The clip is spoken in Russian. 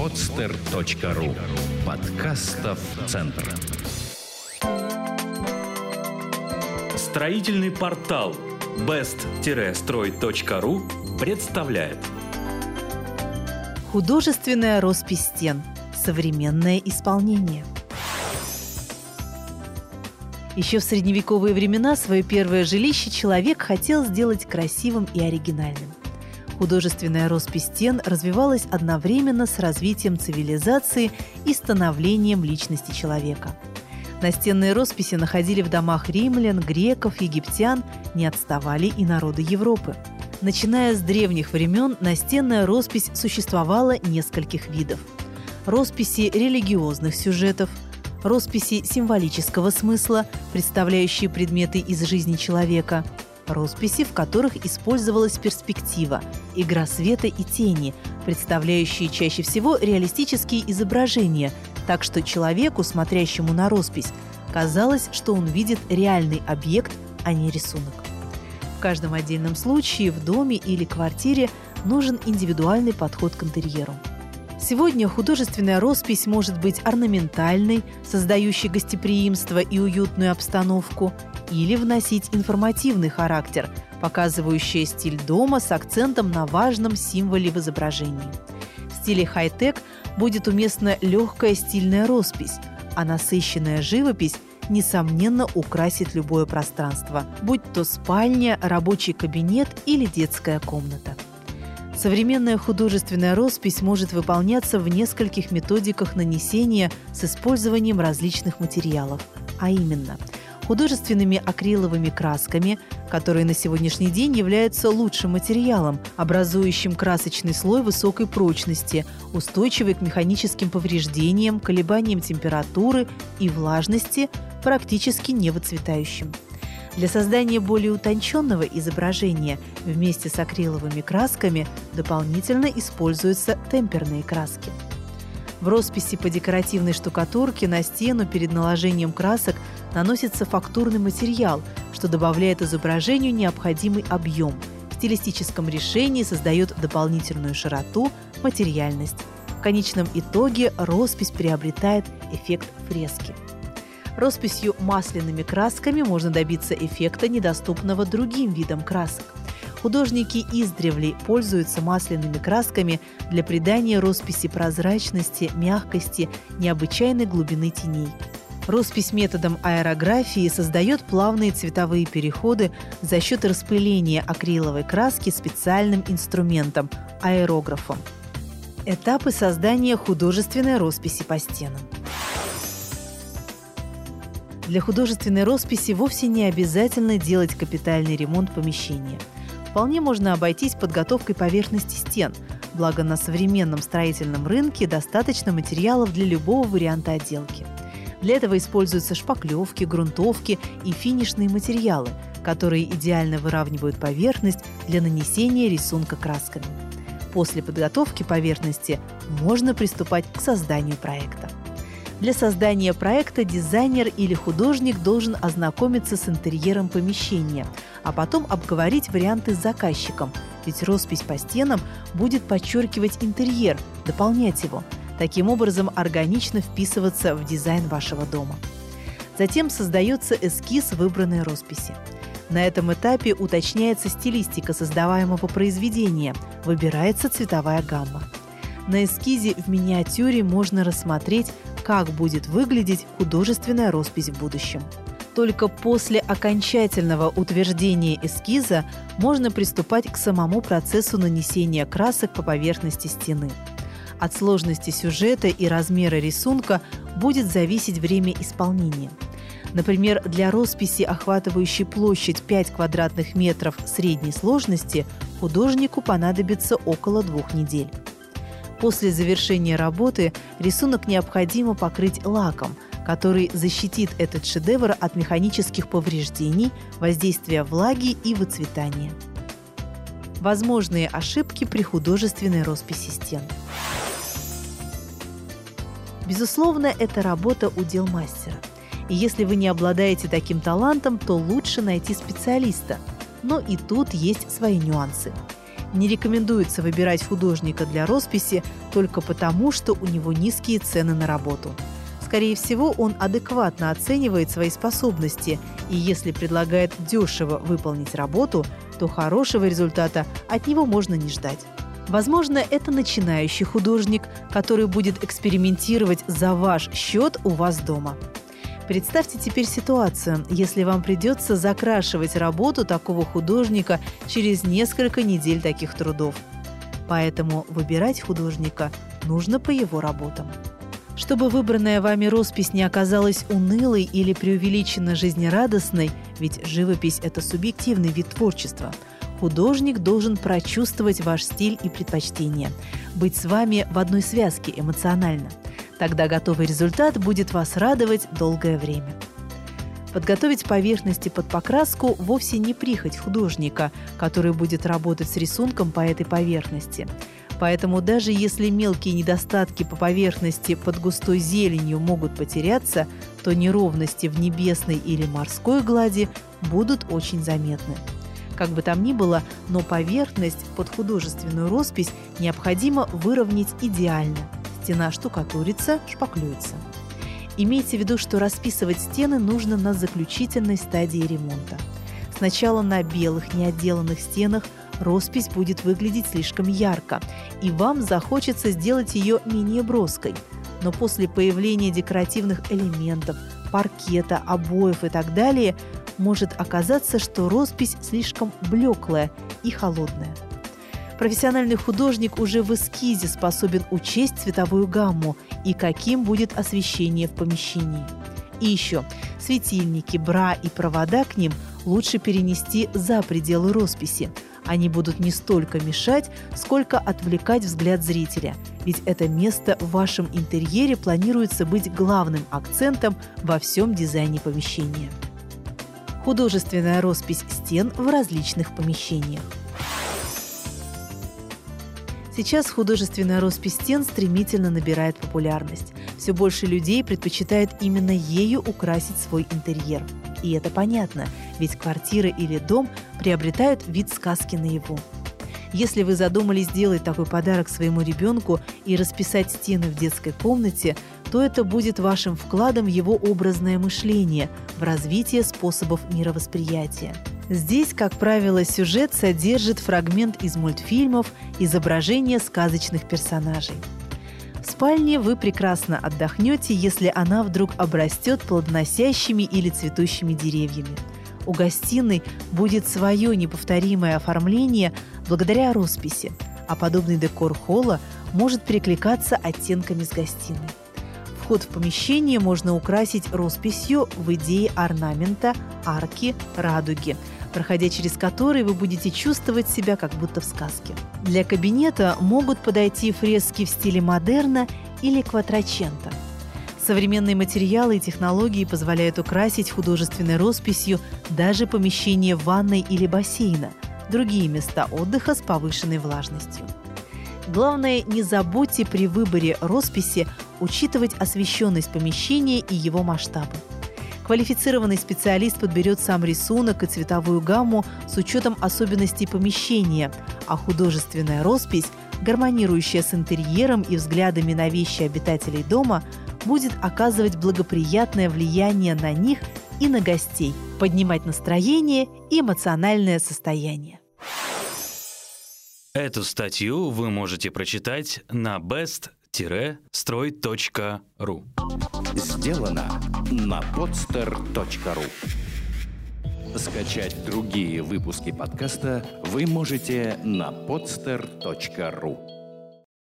podster.ru Подкастов Центр Строительный портал best-строй.ру представляет Художественная роспись стен. Современное исполнение. Еще в средневековые времена свое первое жилище человек хотел сделать красивым и оригинальным. Художественная роспись стен развивалась одновременно с развитием цивилизации и становлением личности человека. Настенные росписи находили в домах римлян, греков, египтян, не отставали и народы Европы. Начиная с древних времен настенная роспись существовала нескольких видов. Росписи религиозных сюжетов, росписи символического смысла, представляющие предметы из жизни человека – росписи, в которых использовалась перспектива, игра света и тени, представляющие чаще всего реалистические изображения, так что человеку, смотрящему на роспись, казалось, что он видит реальный объект, а не рисунок. В каждом отдельном случае в доме или квартире нужен индивидуальный подход к интерьеру. Сегодня художественная роспись может быть орнаментальной, создающей гостеприимство и уютную обстановку, или вносить информативный характер, показывающий стиль дома с акцентом на важном символе в изображении. В стиле хай-тек будет уместна легкая стильная роспись, а насыщенная живопись несомненно украсит любое пространство, будь то спальня, рабочий кабинет или детская комната. Современная художественная роспись может выполняться в нескольких методиках нанесения с использованием различных материалов, а именно – художественными акриловыми красками, которые на сегодняшний день являются лучшим материалом, образующим красочный слой высокой прочности, устойчивый к механическим повреждениям, колебаниям температуры и влажности, практически не выцветающим. Для создания более утонченного изображения вместе с акриловыми красками дополнительно используются темперные краски. В росписи по декоративной штукатурке на стену перед наложением красок наносится фактурный материал, что добавляет изображению необходимый объем. В стилистическом решении создает дополнительную широту, материальность. В конечном итоге роспись приобретает эффект фрески. Росписью масляными красками можно добиться эффекта, недоступного другим видам красок. Художники издревле пользуются масляными красками для придания росписи прозрачности, мягкости, необычайной глубины теней. Роспись методом аэрографии создает плавные цветовые переходы за счет распыления акриловой краски специальным инструментом – аэрографом. Этапы создания художественной росписи по стенам. Для художественной росписи вовсе не обязательно делать капитальный ремонт помещения – вполне можно обойтись подготовкой поверхности стен, благо на современном строительном рынке достаточно материалов для любого варианта отделки. Для этого используются шпаклевки, грунтовки и финишные материалы, которые идеально выравнивают поверхность для нанесения рисунка красками. После подготовки поверхности можно приступать к созданию проекта. Для создания проекта дизайнер или художник должен ознакомиться с интерьером помещения, а потом обговорить варианты с заказчиком, ведь роспись по стенам будет подчеркивать интерьер, дополнять его, таким образом органично вписываться в дизайн вашего дома. Затем создается эскиз выбранной росписи. На этом этапе уточняется стилистика создаваемого произведения, выбирается цветовая гамма. На эскизе в миниатюре можно рассмотреть как будет выглядеть художественная роспись в будущем. Только после окончательного утверждения эскиза можно приступать к самому процессу нанесения красок по поверхности стены. От сложности сюжета и размера рисунка будет зависеть время исполнения. Например, для росписи, охватывающей площадь 5 квадратных метров средней сложности, художнику понадобится около двух недель. После завершения работы рисунок необходимо покрыть лаком, который защитит этот шедевр от механических повреждений, воздействия влаги и выцветания. Возможные ошибки при художественной росписи стен. Безусловно, это работа удел мастера. И если вы не обладаете таким талантом, то лучше найти специалиста. Но и тут есть свои нюансы – Не рекомендуется выбирать художника для росписи только потому, что у него низкие цены на работу. Скорее всего, он адекватно оценивает свои способности, и если предлагает дешево выполнить работу, то хорошего результата от него можно не ждать. Возможно, это начинающий художник, который будет экспериментировать за ваш счет у вас дома. Представьте теперь ситуацию, если вам придется закрашивать работу такого художника через несколько недель таких трудов. Поэтому выбирать художника нужно по его работам. Чтобы выбранная вами роспись не оказалась унылой или преувеличенно жизнерадостной, ведь живопись – это субъективный вид творчества – Художник должен прочувствовать ваш стиль и предпочтения, быть с вами в одной связке эмоционально. Тогда готовый результат будет вас радовать долгое время. Подготовить поверхности под покраску вовсе не прихоть художника, который будет работать с рисунком по этой поверхности. Поэтому даже если мелкие недостатки по поверхности под густой зеленью могут потеряться, то неровности в небесной или морской глади будут очень заметны. Как бы там ни было, но поверхность под художественную роспись необходимо выровнять идеально. Стена штукатурится, шпаклюется. Имейте в виду, что расписывать стены нужно на заключительной стадии ремонта. Сначала на белых неотделанных стенах роспись будет выглядеть слишком ярко, и вам захочется сделать ее менее броской. Но после появления декоративных элементов, паркета, обоев и так далее – может оказаться, что роспись слишком блеклая и холодная. Профессиональный художник уже в эскизе способен учесть цветовую гамму и каким будет освещение в помещении. И еще, светильники, бра и провода к ним лучше перенести за пределы росписи. Они будут не столько мешать, сколько отвлекать взгляд зрителя, ведь это место в вашем интерьере планируется быть главным акцентом во всем дизайне помещения художественная роспись стен в различных помещениях. Сейчас художественная роспись стен стремительно набирает популярность. Все больше людей предпочитают именно ею украсить свой интерьер. И это понятно, ведь квартира или дом приобретают вид сказки наяву. Если вы задумали сделать такой подарок своему ребенку и расписать стены в детской комнате, то это будет вашим вкладом в его образное мышление, в развитие способов мировосприятия. Здесь, как правило, сюжет содержит фрагмент из мультфильмов, изображение сказочных персонажей. В спальне вы прекрасно отдохнете, если она вдруг обрастет плодоносящими или цветущими деревьями. У гостиной будет свое неповторимое оформление благодаря росписи, а подобный декор холла может перекликаться оттенками с гостиной. Вход в помещение можно украсить росписью в идее орнамента, арки, радуги, проходя через которые вы будете чувствовать себя как будто в сказке. Для кабинета могут подойти фрески в стиле модерна или кватраченто. Современные материалы и технологии позволяют украсить художественной росписью даже помещение ванной или бассейна, другие места отдыха с повышенной влажностью. Главное, не забудьте при выборе росписи учитывать освещенность помещения и его масштабы. Квалифицированный специалист подберет сам рисунок и цветовую гамму с учетом особенностей помещения, а художественная роспись, гармонирующая с интерьером и взглядами на вещи обитателей дома, будет оказывать благоприятное влияние на них и на гостей, поднимать настроение и эмоциональное состояние. Эту статью вы можете прочитать на best-строй.ру. Сделано на podster.ru Скачать другие выпуски подкаста вы можете на podster.ru